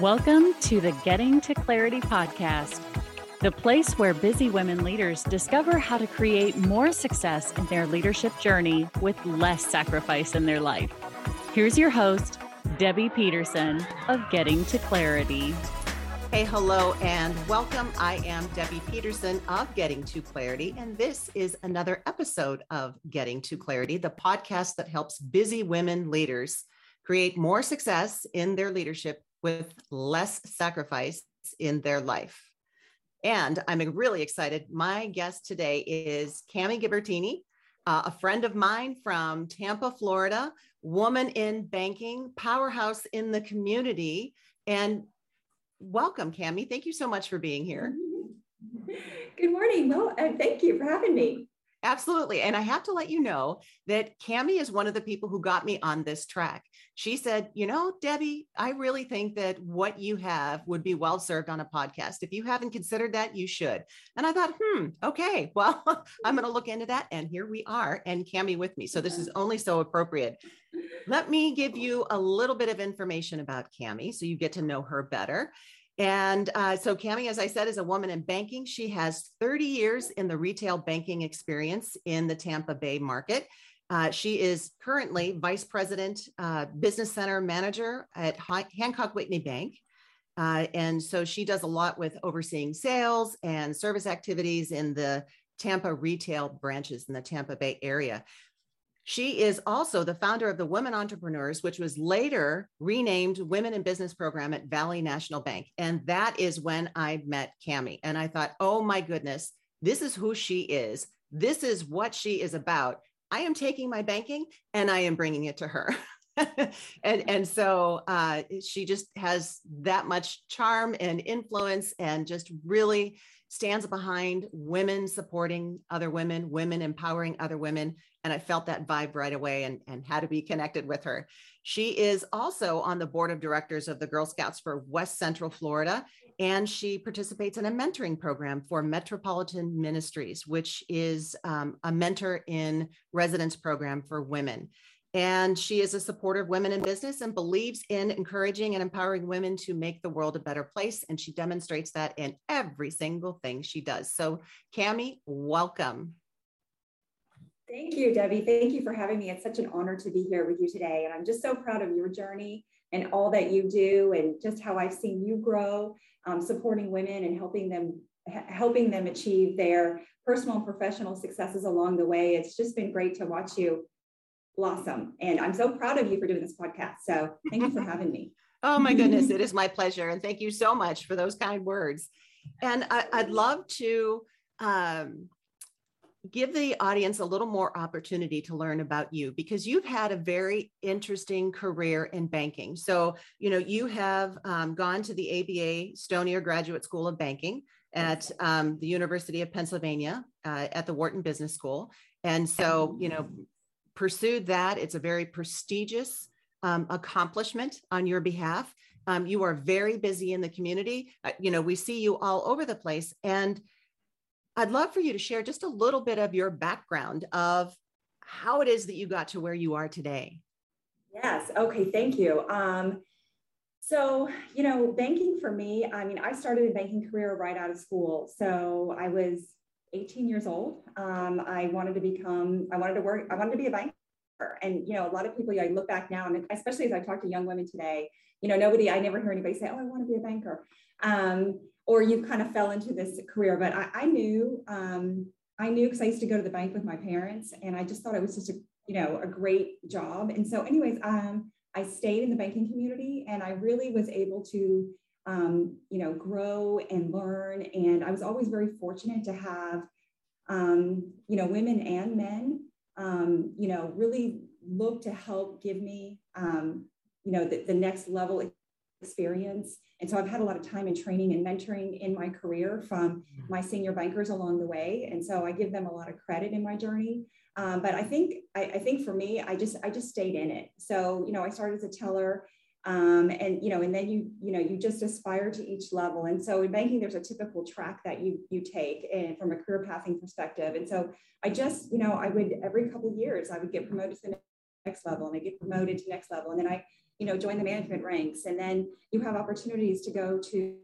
Welcome to the Getting to Clarity podcast, the place where busy women leaders discover how to create more success in their leadership journey with less sacrifice in their life. Here's your host, Debbie Peterson of Getting to Clarity. Hey, hello, and welcome. I am Debbie Peterson of Getting to Clarity, and this is another episode of Getting to Clarity, the podcast that helps busy women leaders create more success in their leadership with less sacrifice in their life. And I'm really excited. My guest today is Cami Gibertini, uh, a friend of mine from Tampa, Florida, woman in banking, powerhouse in the community. And welcome, Cami. Thank you so much for being here. Good morning. Well, uh, thank you for having me. Absolutely. And I have to let you know that Cami is one of the people who got me on this track. She said, You know, Debbie, I really think that what you have would be well served on a podcast. If you haven't considered that, you should. And I thought, hmm, okay, well, I'm going to look into that. And here we are, and Cami with me. So this is only so appropriate. Let me give you a little bit of information about Cami so you get to know her better. And uh, so, Cami, as I said, is a woman in banking. She has 30 years in the retail banking experience in the Tampa Bay market. Uh, she is currently vice president, uh, business center manager at Hancock Whitney Bank. Uh, and so she does a lot with overseeing sales and service activities in the Tampa retail branches in the Tampa Bay area. She is also the founder of the Women Entrepreneurs, which was later renamed Women in Business Program at Valley National Bank. And that is when I met Cami. And I thought, oh my goodness, this is who she is. This is what she is about. I am taking my banking and I am bringing it to her. and and so uh, she just has that much charm and influence and just really stands behind women supporting other women women empowering other women and I felt that vibe right away and, and had to be connected with her. She is also on the board of directors of the Girl Scouts for West Central Florida, and she participates in a mentoring program for Metropolitan Ministries, which is um, a mentor in residence program for women. And she is a supporter of women in business and believes in encouraging and empowering women to make the world a better place. And she demonstrates that in every single thing she does. So, Cami, welcome. Thank you, Debbie. Thank you for having me. It's such an honor to be here with you today. And I'm just so proud of your journey and all that you do and just how I've seen you grow, um, supporting women and helping them helping them achieve their personal and professional successes along the way. It's just been great to watch you blossom. And I'm so proud of you for doing this podcast. So thank you for having me. oh my goodness, it is my pleasure. And thank you so much for those kind words. And I, would love to um, give the audience a little more opportunity to learn about you because you've had a very interesting career in banking. So, you know, you have um, gone to the ABA Stonier Graduate School of Banking at um, the University of Pennsylvania uh, at the Wharton Business School. And so, you know, pursued that. It's a very prestigious um, accomplishment on your behalf. Um, you are very busy in the community. Uh, you know, we see you all over the place. And I'd love for you to share just a little bit of your background of how it is that you got to where you are today. Yes. Okay. Thank you. Um, so, you know, banking for me, I mean, I started a banking career right out of school. So I was 18 years old. Um, I wanted to become, I wanted to work, I wanted to be a banker. And, you know, a lot of people, you know, I look back now, and especially as I talk to young women today, you know, nobody, I never hear anybody say, oh, I want to be a banker. Um, or you kind of fell into this career. But I, I knew, um, I knew because I used to go to the bank with my parents, and I just thought it was just a, you know, a great job. And so, anyways, um, I stayed in the banking community, and I really was able to, um, you know, grow and learn. And I was always very fortunate to have, um, you know, women and men, um, you know, really look to help give me, um, you know, the, the next level experience. And so I've had a lot of time and training and mentoring in my career from mm-hmm. my senior bankers along the way. And so I give them a lot of credit in my journey. Um, but I think I, I, think for me, I just I just stayed in it. So you know, I started as a teller, um, and you know, and then you you know you just aspire to each level. And so in banking, there's a typical track that you you take, and from a career pathing perspective. And so I just you know I would every couple years I would get promoted to the next level and I get promoted to next level. And then I, you know, join the management ranks. And then you have opportunities to go to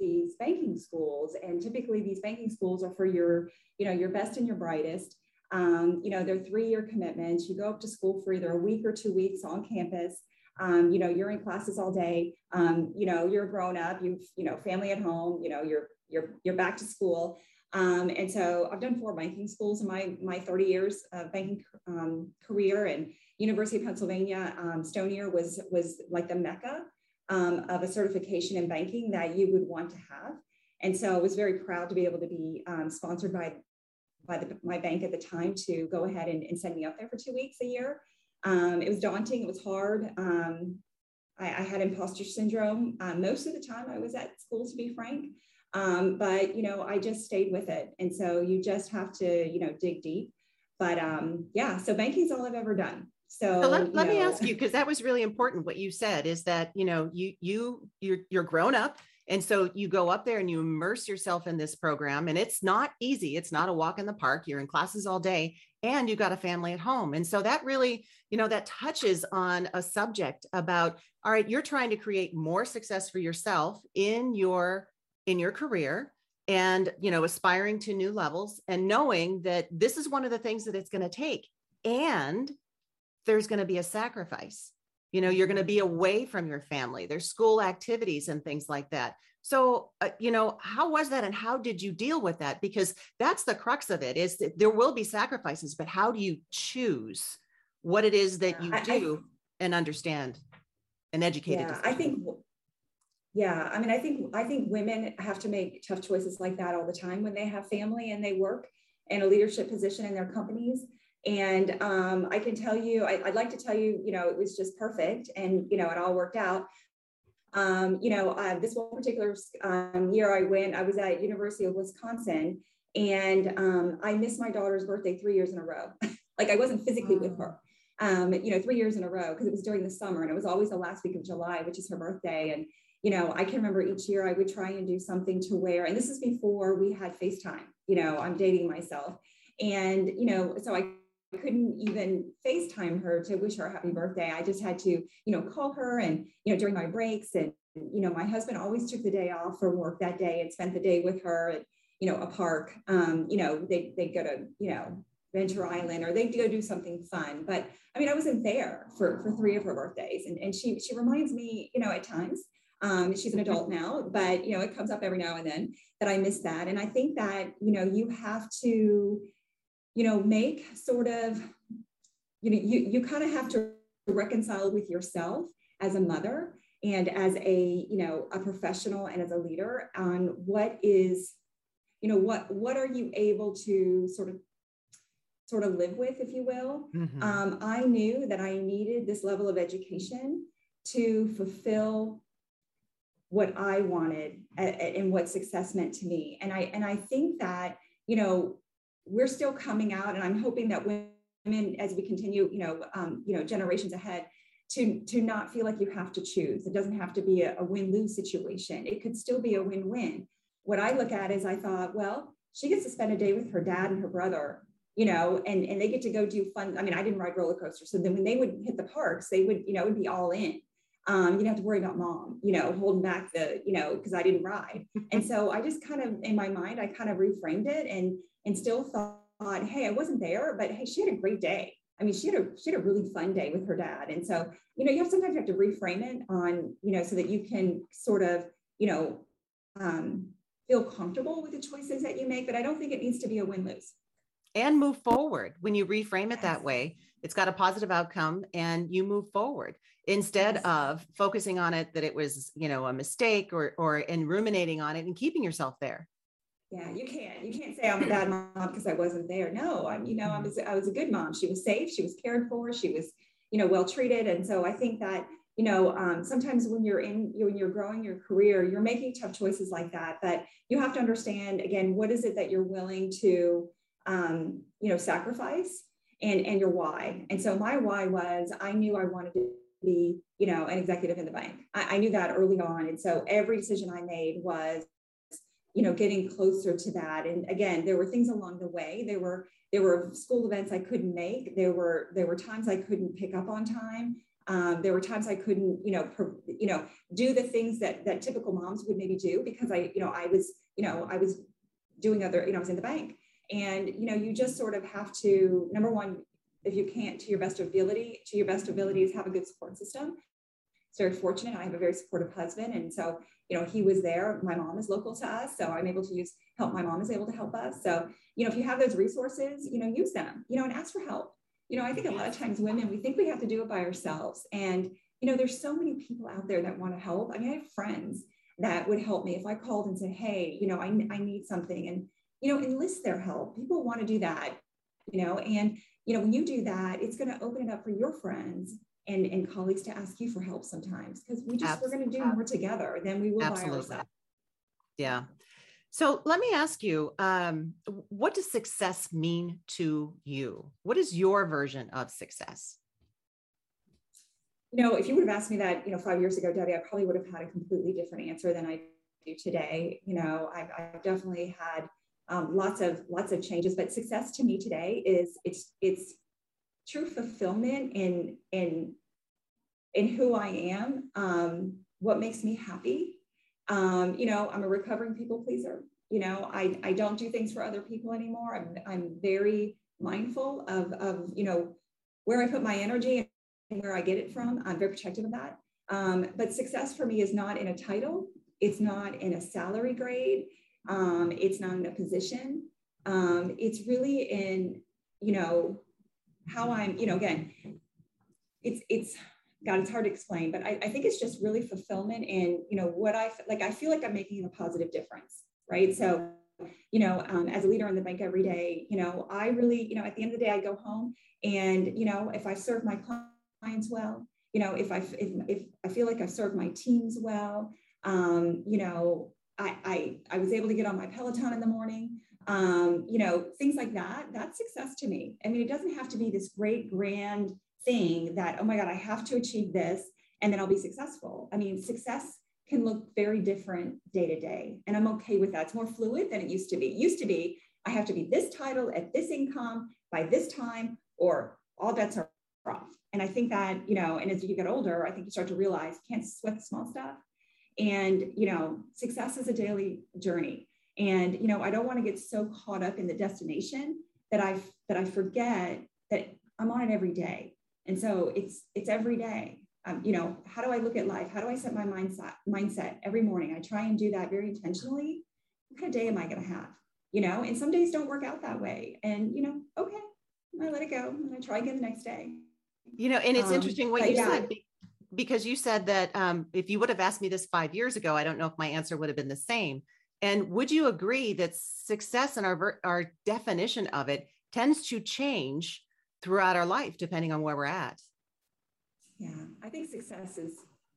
these banking schools. And typically these banking schools are for your, you know, your best and your brightest. Um, you know, they're three-year commitments. You go up to school for either a week or two weeks on campus. Um, you know, you're in classes all day. Um, you know, you're grown up. You've, you know, family at home. You know, you're you're you're back to school. Um, and so I've done four banking schools in my my 30 years of banking um, career. And University of Pennsylvania um, Stonier was was like the mecca um, of a certification in banking that you would want to have. And so I was very proud to be able to be um, sponsored by by the, my bank at the time to go ahead and, and, send me up there for two weeks a year. Um, it was daunting. It was hard. Um, I, I, had imposter syndrome uh, most of the time I was at school, to be frank. Um, but you know, I just stayed with it, and so you just have to, you know, dig deep. But um, yeah, so banking's all I've ever done. So, so let, let me ask you because that was really important. What you said is that you know you you you're you're grown up and so you go up there and you immerse yourself in this program, and it's not easy. It's not a walk in the park. You're in classes all day and you got a family at home. And so that really, you know, that touches on a subject about all right, you're trying to create more success for yourself in your in your career and you know aspiring to new levels and knowing that this is one of the things that it's going to take and there's going to be a sacrifice. You know you're going to be away from your family. There's school activities and things like that. So uh, you know how was that and how did you deal with that? Because that's the crux of it is that there will be sacrifices but how do you choose what it is that you do I, and understand and educate yeah i think yeah i mean i think i think women have to make tough choices like that all the time when they have family and they work in a leadership position in their companies and um, I can tell you, I, would like to tell you, you know, it was just perfect and, you know, it all worked out. Um, you know, uh, this one particular um, year I went, I was at University of Wisconsin and um, I missed my daughter's birthday three years in a row. like I wasn't physically with her, um, you know, three years in a row because it was during the summer and it was always the last week of July, which is her birthday. And, you know, I can remember each year I would try and do something to wear, and this is before we had FaceTime, you know, I'm dating myself. And, you know, so I couldn't even FaceTime her to wish her a happy birthday. I just had to, you know, call her and, you know, during my breaks. And, you know, my husband always took the day off from work that day and spent the day with her at, you know, a park. Um, you know, they, they go to, you know, Venture Island or they'd go do something fun. But I mean, I wasn't there for, for three of her birthdays. And, and she, she reminds me, you know, at times, um, she's an adult now, but, you know, it comes up every now and then that I miss that. And I think that, you know, you have to, you know, make sort of, you know, you, you kind of have to reconcile with yourself as a mother and as a, you know, a professional and as a leader on what is, you know, what, what are you able to sort of sort of live with, if you will. Mm-hmm. Um, I knew that I needed this level of education to fulfill what I wanted and what success meant to me. And I and I think that you know we're still coming out, and I'm hoping that women, as we continue, you know, um, you know, generations ahead, to to not feel like you have to choose. It doesn't have to be a, a win lose situation. It could still be a win win. What I look at is I thought, well, she gets to spend a day with her dad and her brother you know, and, and they get to go do fun. I mean, I didn't ride roller coasters. So then when they would hit the parks, they would, you know, would be all in. Um, you don't have to worry about mom, you know, holding back the, you know, because I didn't ride. and so I just kind of in my mind, I kind of reframed it and and still thought, hey, I wasn't there, but hey, she had a great day. I mean, she had a she had a really fun day with her dad. And so, you know, you have sometimes you have to reframe it on, you know, so that you can sort of, you know, um, feel comfortable with the choices that you make. But I don't think it needs to be a win-lose. And move forward. When you reframe it that way, it's got a positive outcome and you move forward instead yes. of focusing on it that it was, you know, a mistake or or and ruminating on it and keeping yourself there yeah you can't you can't say i'm a bad mom because i wasn't there. No i'm you know i mm-hmm. was i was a good mom. She was safe she was cared for she was you know well treated. And so i think that you know um, sometimes when you're in when you're growing your career you're making tough choices like that. But you have to understand again what is it that you're willing to um, you know sacrifice and and your why. And so my why was i knew i wanted to be you know an executive in the bank. I, I knew that early on. And so every decision i made was you know, getting closer to that. And again, there were things along the way. There were there were school events I couldn't make. There were there were times I couldn't pick up on time. Um, there were times I couldn't, you know, per, you know, do the things that that typical moms would maybe do because I, you know, I was, you know, I was doing other, you know, I was in the bank, and you know, you just sort of have to number one, if you can't to your best ability, to your best abilities, have a good support system. It's very fortunate. I have a very supportive husband, and so you know, he was there. My mom is local to us, so I'm able to use help. My mom is able to help us. So, you know, if you have those resources, you know, use them, you know, and ask for help. You know, I think a lot of times women, we think we have to do it by ourselves. And, you know, there's so many people out there that want to help. I mean, I have friends that would help me if I called and said, hey, you know, I, I need something and, you know, enlist their help. People want to do that, you know, and, you know, when you do that, it's going to open it up for your friends and, and colleagues to ask you for help sometimes because we just Absolutely. we're going to do more together than we will Absolutely. by ourselves. Yeah. So let me ask you, um, what does success mean to you? What is your version of success? You know, if you would have asked me that, you know, five years ago, Debbie, I probably would have had a completely different answer than I do today. You know, I've, I've definitely had um, lots of lots of changes, but success to me today is it's it's true fulfillment in in in who I am, um, what makes me happy. Um, you know, I'm a recovering people pleaser. You know, I, I don't do things for other people anymore. I'm, I'm very mindful of, of, you know, where I put my energy and where I get it from. I'm very protective of that. Um, but success for me is not in a title. It's not in a salary grade. Um, it's not in a position. Um, it's really in, you know, how I'm, you know, again, it's it's God, it's hard to explain, but I, I think it's just really fulfillment in, you know, what I like. I feel like I'm making a positive difference, right? So, you know, um, as a leader in the bank every day, you know, I really, you know, at the end of the day, I go home and, you know, if I serve my clients well, you know, if I if, if I feel like I serve my teams well, um, you know, I, I I was able to get on my Peloton in the morning um, you know, things like that, that's success to me. I mean, it doesn't have to be this great, grand thing that, oh my God, I have to achieve this and then I'll be successful. I mean, success can look very different day to day. And I'm okay with that. It's more fluid than it used to be. It used to be, I have to be this title at this income by this time, or all bets are off. And I think that, you know, and as you get older, I think you start to realize you can't sweat the small stuff. And, you know, success is a daily journey. And, you know, I don't want to get so caught up in the destination that I that I forget that I'm on it every day. And so it's it's every day. Um, you know, how do I look at life? How do I set my mindset mindset every morning? I try and do that very intentionally. What kind of day am I going to have? You know, and some days don't work out that way. And you know, okay, I let it go. And to try again the next day. You know, and it's um, interesting what you yeah. said because you said that um, if you would have asked me this five years ago, I don't know if my answer would have been the same. And would you agree that success and our, our definition of it tends to change throughout our life, depending on where we're at? Yeah, I think success is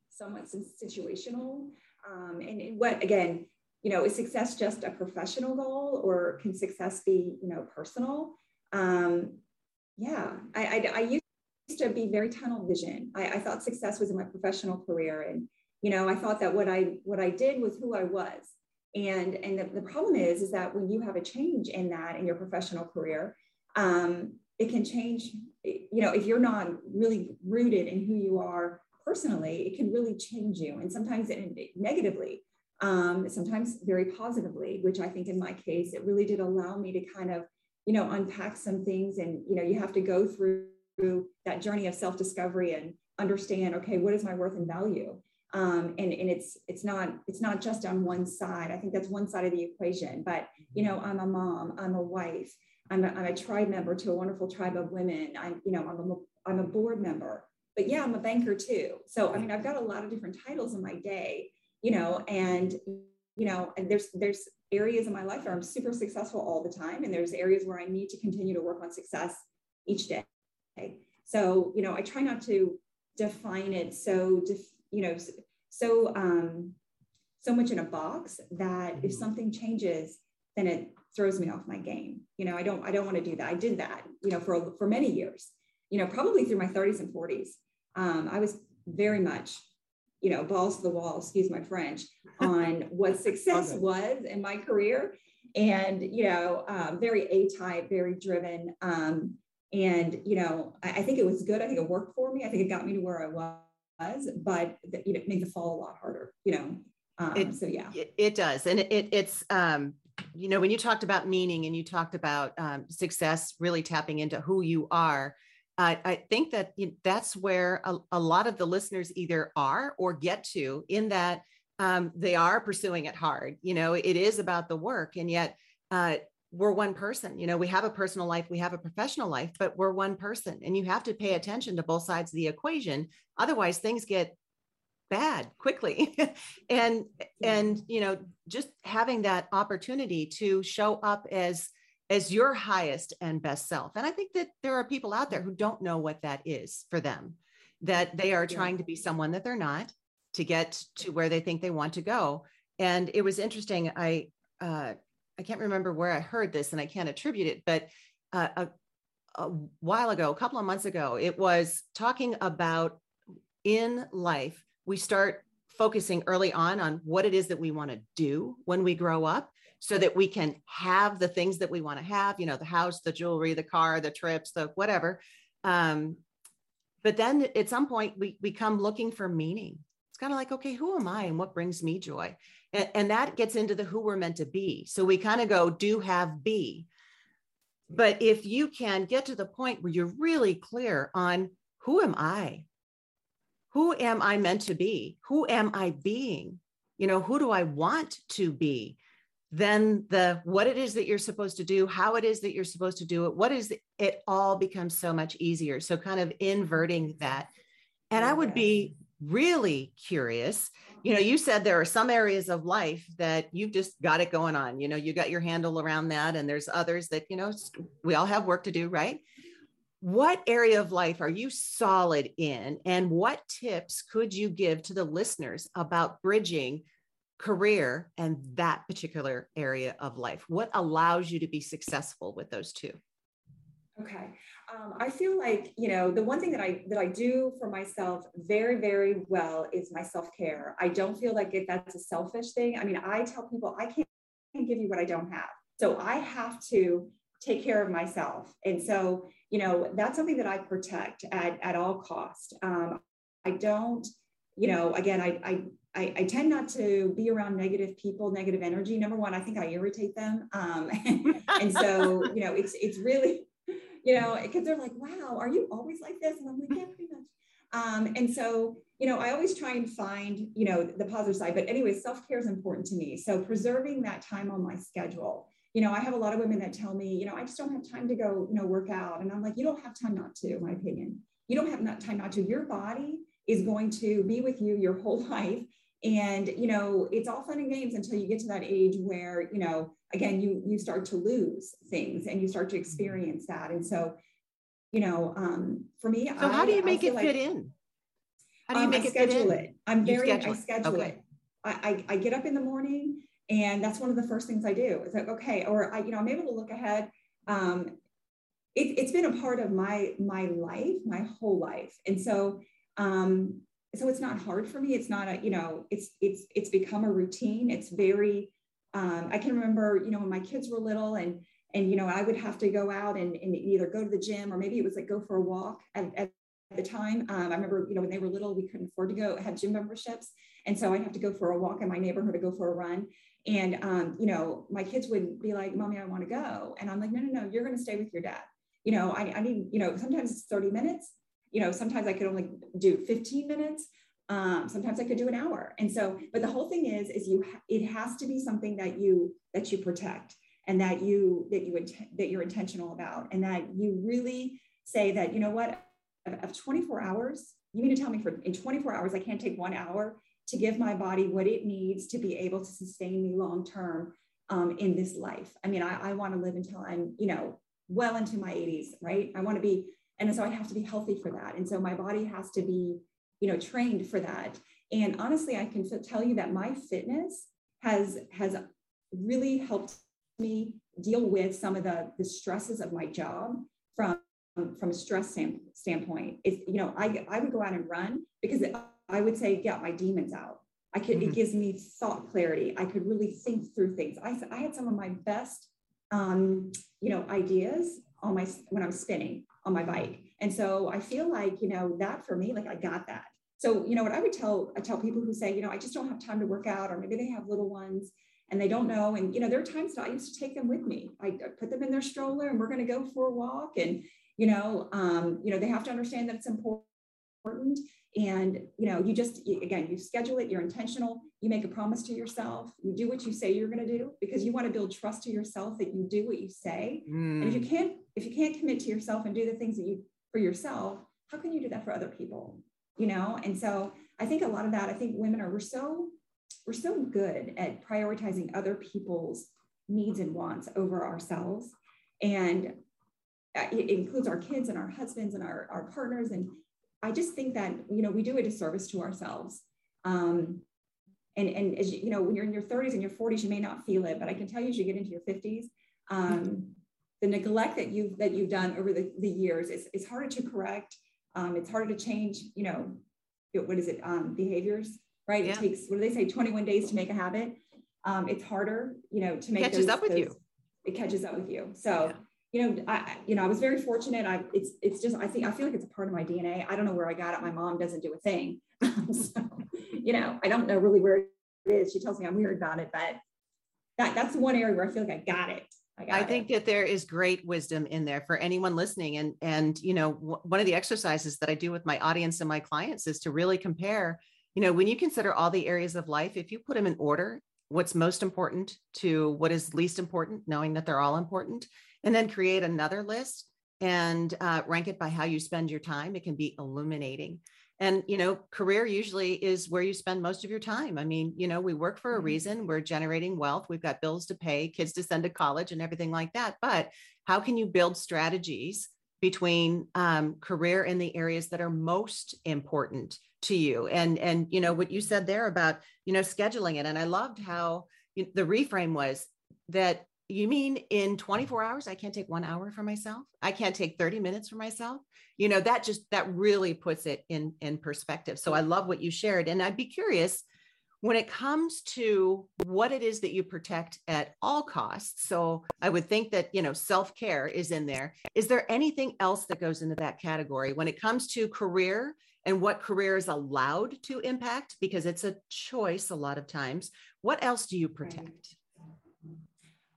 somewhat situational. Um, and, what, again, you know, is success just a professional goal or can success be, you know, personal? Um, yeah, I, I, I used to be very tunnel vision. I, I thought success was in my professional career. And, you know, I thought that what I, what I did was who I was and and the, the problem is is that when you have a change in that in your professional career um, it can change you know if you're not really rooted in who you are personally it can really change you. And sometimes it, negatively um, sometimes very positively which i think in my case it really did allow me to kind of you know unpack some things and you know you have to go through that journey of self-discovery and understand okay what is my worth and value um, and, and it's it's not it's not just on one side. I think that's one side of the equation but you know i'm a mom i'm a wife i'm a, I'm a tribe member to a wonderful tribe of women. I'm you know i'm a, I'm a board member but yeah i'm a banker too. So i mean i've got a lot of different titles in my day you know and you know and there's there's areas in my life where i'm super successful all the time and there's areas where i need to continue to work on success each day. So you know i try not to define it so def- you know, so um, so much in a box that if mm-hmm. something changes, then it throws me off my game. You know, I don't I don't want to do that. I did that, you know, for for many years. You know, probably through my 30s and 40s. Um, I was very much you know, balls to the wall, excuse my French, on what success was in my career. And, you know, um, very A type, very driven. Um, and, you know, I, I, think it was good. I think it worked for me. I think it got me to where I was, but the, you know, it made the fall a lot harder, you know. Um, it, so yeah, it, it does. And it, it, it's, um, you know, when you talked about meaning and you talked about um, success, really tapping into who you are, I, I think that you know, that's where a, a, lot of the listeners either are or get to in that um, they are pursuing it hard. You know, it is about the work, and yet uh, we're one person. You know, we have a personal life, we have a professional life, but we're one person, and you have to pay attention to both sides of the equation. Otherwise, things get bad quickly and and you know just having that opportunity to show up as as your highest and best self. And I think that there are people out there who don't know what that is for them, that they are trying to be someone that they're not to get to where they think they want to go. And it was interesting. I, uh, I can't remember where I heard this and I can't attribute it, but uh, a, a while ago, a couple of months ago, it was talking about in life, we start focusing early on on what it is that we want to do when we grow up so that we can have the things that we want to have, you know, the house, the jewelry, the car, the trips, the whatever. Um, but then at some point we, we come looking for meaning. It's kind of like, okay, who am I and what brings me joy? And, and that gets into the who we're meant to be. So we kind of go, do, have, be. But if you can get to the point where you're really clear on who am I? Who am I meant to be? Who am I being? You know, who do I want to be? then the what it is that you're supposed to do how it is that you're supposed to do it what is it all becomes so much easier so kind of inverting that and i would be really curious you know you said there are some areas of life that you've just got it going on you know you got your handle around that and there's others that you know we all have work to do right what area of life are you solid in and what tips could you give to the listeners about bridging career and that particular area of life? What allows you to be successful with those two? Okay. Um, I feel like, you know, the one thing that I that I do for myself very, very well is my self-care. I don't feel like it, that's a selfish thing. I mean, I tell people I can't, can't give you what I don't have. So I have to take care of myself. And so, you know, that's something that I protect at, at all cost. Um, I don't, you know, again, I, I I, I, tend not to be around negative people, negative energy. Number one, I think I irritate them. Um, and so, you know, it's, it's really, you know, because they're like, wow, are you always like this? And I'm like, yeah, pretty much. Um, and so, you know, I always try and find, you know, the positive side. But anyway, self-care is important to me. So preserving that time on my schedule. You know, I have a lot of women that tell me, you know, I just don't have time to go, you know, work out. And I'm like, you don't have time not to, my opinion. You don't have not time not to. Your body is going to be with you your whole life and you know it's all fun and games until you get to that age where you know again you you start to lose things and you start to mm-hmm. experience that. And so you know um for me so I, how do you make it like, fit in? How do you um, make I it schedule it. I'm very schedule i schedule okay. it. I, I i get up in the morning and that's one of the first things i do. It's like okay or i you know i'm able to look ahead. Um it, it's been a part of my my life my whole life. And so um so it's not hard for me. It's not a you know it's it's it's become a routine. It's very um, i can remember you know when my kids were little and and you know i would have to go out and, and either go to the gym or maybe it was like go for a walk at, at the time. Um, i remember you know when they were little we couldn't afford to go have gym memberships. And so i'd have to go for a walk in my neighborhood to go for a run. And um, you know my kids would be like mommy i want to go. And i'm like no no no you're going to stay with your dad. You know I, I need you know sometimes it's 30 minutes you know, sometimes I could only do 15 minutes. Um, sometimes I could do an hour. And so, but the whole thing is, is you, it has to be something that you, that you protect and that you, that you, that you're intentional about and that you really say that, you know what, of 24 hours, you mean to tell me for in 24 hours, I can't take one hour to give my body what it needs to be able to sustain me long term um, in this life. I mean, I, I want to live until I'm, you know, well into my 80s, right? I want to be and so i have to be healthy for that. And so my body has to be you know trained for that. And honestly i can tell you that my fitness has has really helped me deal with some of the the stresses of my job from from a stress stand, standpoint. Is you know I, I would go out and run because i would say get my demons out. I could mm-hmm. it gives me thought clarity. I could really think through things. I, I had some of my best um, you know ideas on my when i'm spinning on my bike and so i feel like you know that for me like i got that so you know what i would tell i tell people who say you know i just don't have time to work out or maybe they have little ones and they don't know. And, you know, there are times that I used to take them with me. I put them in their stroller and we're going to go for a walk. And, you know, um, you know, they have to understand that it's important. And, you know, you just, again, you schedule it, you're intentional, you make a promise to yourself, you do what you say you're going to do because you want to build trust to yourself that you do what you say. Mm. And if you mm. can't, if you can't commit to yourself and do the things that you, for yourself, how can you do that for other people? You know? And so I think a lot of that, I think women are, we're so we're so good at prioritizing other people's needs and wants over ourselves. And it includes our kids and our husbands and our, our partners. And I just think that, you know, we do a disservice to ourselves. Um, and, and as you, you know, when you're in your 30s and your 40s, you may not feel it, but I can tell you as you get into your 50s, um, the neglect that you've that you've done over the, the years is, is harder to correct. Um, it's harder to change, you know, what is it, um, behaviors right? Yeah. It takes, what do they say, 21 days to make a habit. Um, it's harder, you know, to make it catches those, up with those, you. It catches up with you. So, yeah. You know, I, you know, I was very fortunate. I, it's, it's just, I think, I feel like it's a part of my DNA. I don't know where I got it. My mom doesn't do a thing. so, you know, I don't know really where it is. She tells me I'm weird about it, but that, that's the one area where I feel like I got it. I, I think that there is great wisdom in there for anyone listening. And, and, you know, w- one of the exercises that I do with my audience and my clients is to really compare you know, when you consider all the areas of life, if you put them in order, what's most important to what is least important, knowing that they're all important, and then create another list and uh, rank it by how you spend your time, it can be illuminating. And, you know, career usually is where you spend most of your time. I mean, you know, we work for a mm-hmm. reason, we're generating wealth, we've got bills to pay, kids to send to college, and everything like that. But how can you build strategies between um, career and the areas that are most important to you and and you know what you said there about you know scheduling it and i loved how you, the reframe was that you mean in 24 hours i can't take one hour for myself? I can't take 30 minutes for myself? You know that just that really puts it in in perspective. So i love what you shared and i'd be curious when it comes to what it is that you protect at all costs so i would think that you know self-care is in there. Is there anything else that goes into that category when it comes to career and what career is allowed to impact? Because it's a choice a lot of times. What else do you protect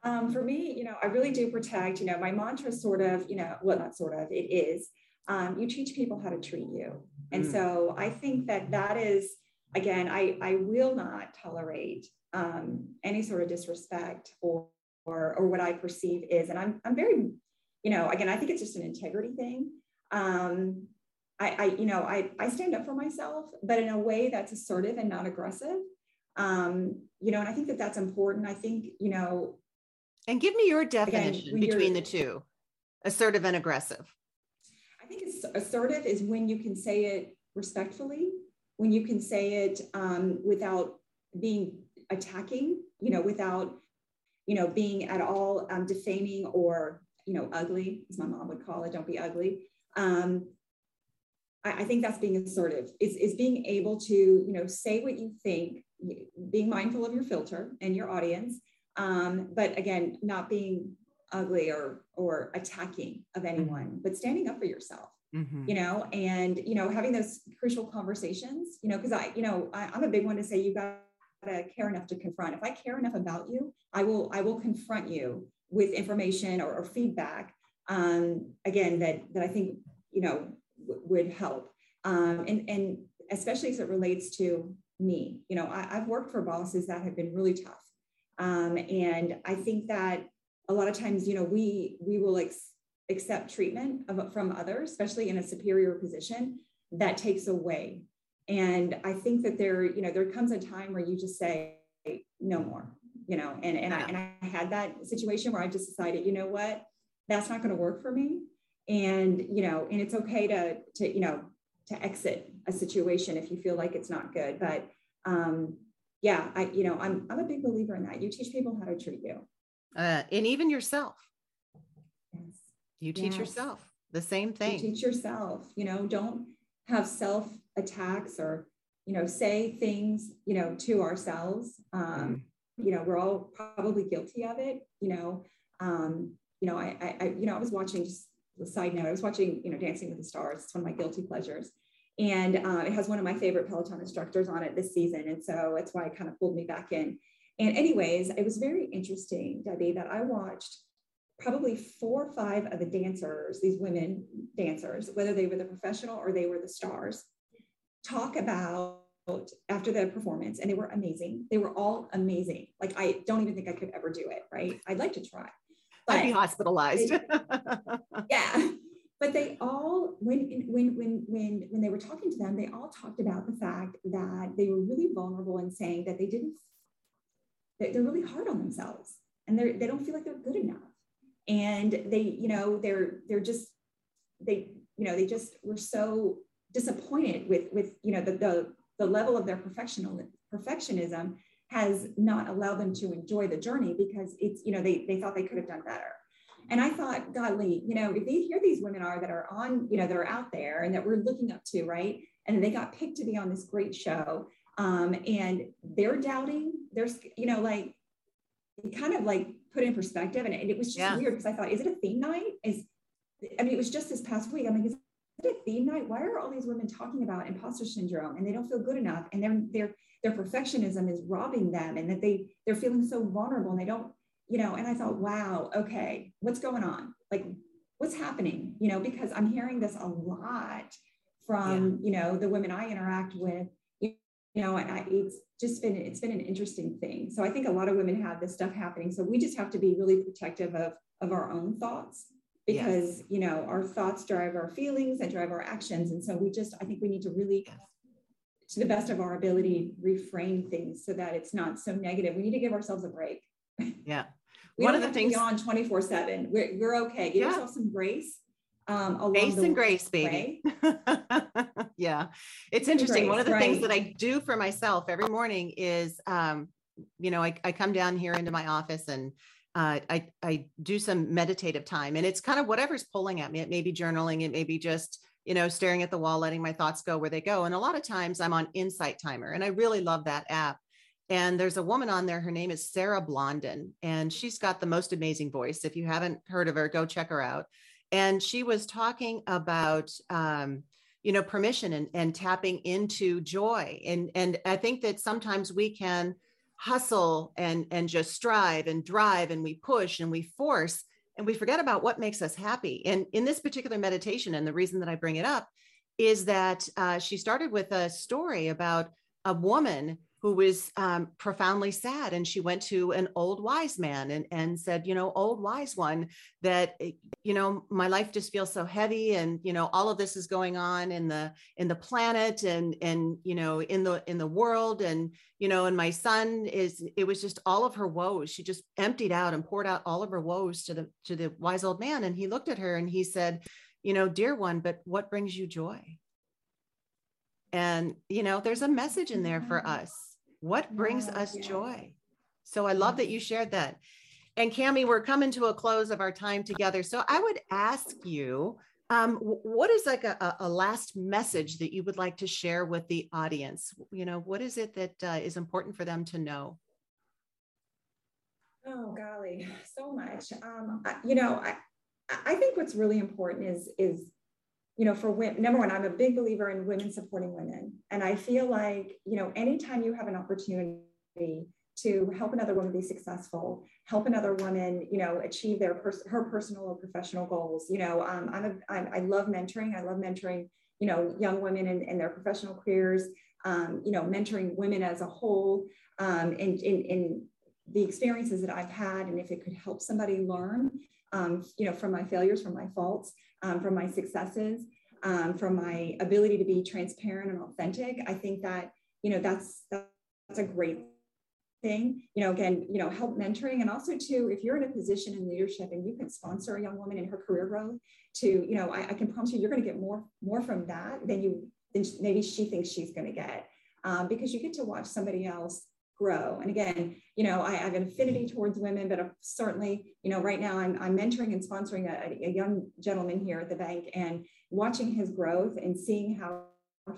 um, for me you know i really do protect you know my mantra sort of you know well not sort of it is um, you teach people how to treat you and mm. so i think that that is again, I, I will not tolerate um, any sort of disrespect or, or, or what I perceive is, and I'm, I'm very, you know, again, I think it's just an integrity thing. Um, I, I, you know, I, I stand up for myself, but in a way that's assertive and not aggressive. Um, you know, and I think that that's important. I think, you know, and give me your definition again, between the two, assertive and aggressive. I think it's assertive is when you can say it respectfully when you can say it um, without being attacking, you know, without, you know, being at all um, defaming or, you know, ugly, as my mom would call it, don't be ugly. Um, I, I think that's being assertive, is, is being able to, you know, say what you think, being mindful of your filter and your audience, um, but again, not being ugly or or attacking of anyone, but standing up for yourself mm-hmm. you know, and, you know, having those crucial conversations, you know, because I, you know, I, I'm a big one to say you got to care enough to confront. If I care enough about you, I will, I will confront you with information or, or feedback. Um, again, that, that I think, you know, w- would help. Um, and, and especially as it relates to me, you know, I, have worked for bosses that have been really tough. Um, and I think that a lot of times, you know, we, we will ex- accept treatment of, from others, especially in a superior position, that takes away. And I think that there, you know, there comes a time where you just say, no more, you know, and, and, I, and I had that situation where I just decided, you know what, that's not going to work for me. And, you know, and it's okay to, to, you know, to exit a situation if you feel like it's not good. But um, yeah, I, you know, I'm, I'm a big believer in that. You teach people how to treat you. Uh, and even yourself Yes. you teach yes. yourself the same thing. You teach yourself, you know, don't have self attacks or, you know, say things, you know, to ourselves. Um, mm-hmm. you know, we're all probably guilty of it, you know. Um, you know, I, I, you know, I was watching just a side note, I was watching, you know, Dancing with the Stars. It's one of my guilty pleasures. And uh, it has one of my favorite Peloton instructors on it this season. And so that's why it kind of pulled me back in. And, anyways, it was very interesting, Debbie, that I watched probably four or five of the dancers, these women dancers, whether they were the professional or they were the stars, talk about after the performance and they were amazing. They were all amazing. Like I don't even think I could ever do it, right? I'd like to try. But I'd be hospitalized. They, yeah. But they all when when when when when they were talking to them, they all talked about the fact that they were really vulnerable in saying that they didn't they're really hard on themselves and they they don't feel like they're good enough. And they you know they're they're just they you know they just were so disappointed with with you know the the, the level of their professional perfectionism has not allowed them to enjoy the journey because it's you know they they thought they could have done better and i thought godly you know if they here these women are that are on you know that are out there and that we're looking up to right and they got picked to be on this great show um, and they're doubting there's you know like it kind of like put in perspective. And, and it was just yeah. weird because I thought, is it a theme night? Is I mean, it was just this past week. I'm like, is it a theme night? Why are all these women talking about imposter syndrome and they don't feel good enough? And their their their perfectionism is robbing them and that they they're feeling so vulnerable and they don't, you know, and I thought, wow, okay, what's going on? Like, what's happening? You know, because I'm hearing this a lot from, yeah. you know, the women I interact with you know, and I, it's just been it's been an interesting thing. So I think a lot of women have this stuff happening. So we just have to be really protective of of our own thoughts because yes. you know our thoughts drive our feelings and drive our actions. And so we just I think we need to really to the best of our ability reframe things so that it's not so negative. We need to give ourselves a break. Yeah. We One of the things on 24 7. We're, we're okay. Give yeah. yourself some grace um, grace and grace, baby. yeah, it's interesting. Grace, One of the right. things that I do for myself every morning is, um, you know, I, I come down here into my office and uh, I I do some meditative time, and it's kind of whatever's pulling at me. It may be journaling, it may be just you know staring at the wall, letting my thoughts go where they go. And a lot of times I'm on Insight Timer, and I really love that app. And there's a woman on there. Her name is Sarah Blondin, and she's got the most amazing voice. If you haven't heard of her, go check her out and she was talking about um, you know permission and, and tapping into joy and and i think that sometimes we can hustle and and just strive and drive and we push and we force and we forget about what makes us happy and in this particular meditation and the reason that i bring it up is that uh, she started with a story about a woman who was um, profoundly sad. And she went to an old wise man and, and said, you know, old wise one, that, eh, you know, my life just feels so heavy. And, you know, all of this is going on in the, in the planet and, and, you know, in the, in the world. And, you know, and my son is, it was just all of her woes. She just emptied out and poured out all of her woes to the, to the wise old man. And he looked at her and he said, you know, dear one, but what brings you joy? And, you know, there's a message in there for us what brings us joy? So I love that you shared that. And Cami, we're coming to a close of our time together. So I would ask you, um, what is like a, a, last message that you would like to share with the audience? You know, what is it that uh, is important for them to know? Oh golly, so much. Um, I, you know, I, I think what's really important is is you know, for women, number one, I'm a big believer in women supporting women. And I feel like, you know, anytime you have an opportunity to help another woman be successful, help another woman, you know, achieve their pers- her personal or professional goals. You know, um, I'm a, I'm, I love mentoring. I love mentoring, you know, young women in, in their professional careers. Um, you know, mentoring women as a whole, um, and in, in the experiences that I've had, and if it could help somebody learn, um, you know, from my failures, from my faults, um, from my successes, um, from my ability to be transparent and authentic. I think that, you know, that's, that's a great thing. You know, again, you know, help mentoring. And also too, if you're in a position in leadership and you can sponsor a young woman in her career growth to, you know, I, I can promise you, you're going to get more, more from that than you, than maybe she thinks she's going to get. Um, because you get to watch somebody else grow. And again, you know, I, have an affinity towards women, but certainly, you know, right now I'm, I'm mentoring and sponsoring a, a young gentleman here at the bank and watching his growth and seeing how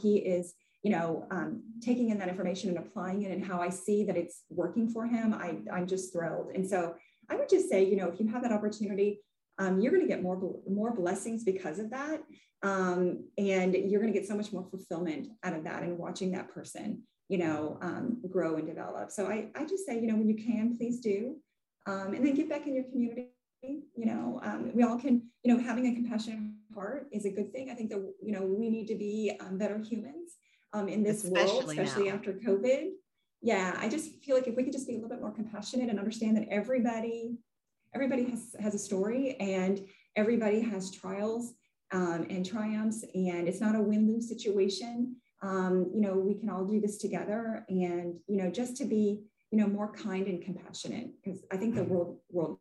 he is you know, um, taking in that information and applying it and how I see that it's working for him, I, I'm just thrilled. And so I would just say, you know, if you have that opportunity, um, you're going to get more, more blessings because of that. Um, and you're going to get so much more fulfillment out of that and watching that person, you know, um, grow and develop. So I, I just say, you know, when you can, please do. Um, and then get back in your community you know um, we all can you know having a compassionate heart is a good thing i think that you know we need to be um, better humans um, in this especially world, especially now. after COVID. Yeah, I just feel like if we could just be a little bit more compassionate and understand that everybody, everybody has has a story and everybody has trials um, and triumphs, and it's not a win lose situation. Um, you know, we can all do this together, and you know, just to be you know more kind and compassionate because I think the world world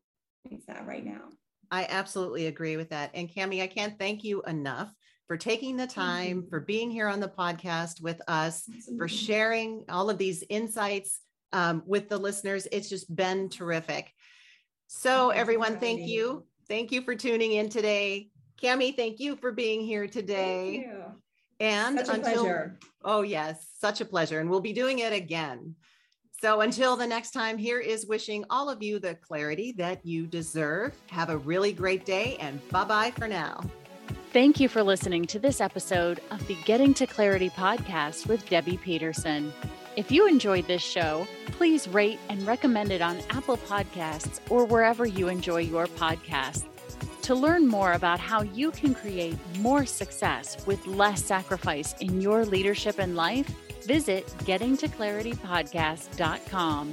needs that right now. I absolutely agree with that. And Cami, I can't thank you enough for taking the time, for being here on the podcast with us, Absolutely. for sharing all of these insights um, with the listeners. It's just been terrific. So, everyone, thank you. Thank you for tuning in today. Cami, thank you for being here today. And such until, pleasure. oh, yes, such a pleasure. And we'll be doing it again. So until the next time, here is wishing all of you the clarity that you deserve. Have a really great day and bye bye for now. Thank you for listening to this episode of the Getting to Clarity podcast with Debbie Peterson. If you enjoyed this show, please rate and recommend it on Apple Podcasts or wherever you enjoy your podcasts. To learn more about how you can create more success with less sacrifice in your leadership and life, visit gettingtoclaritypodcast.com.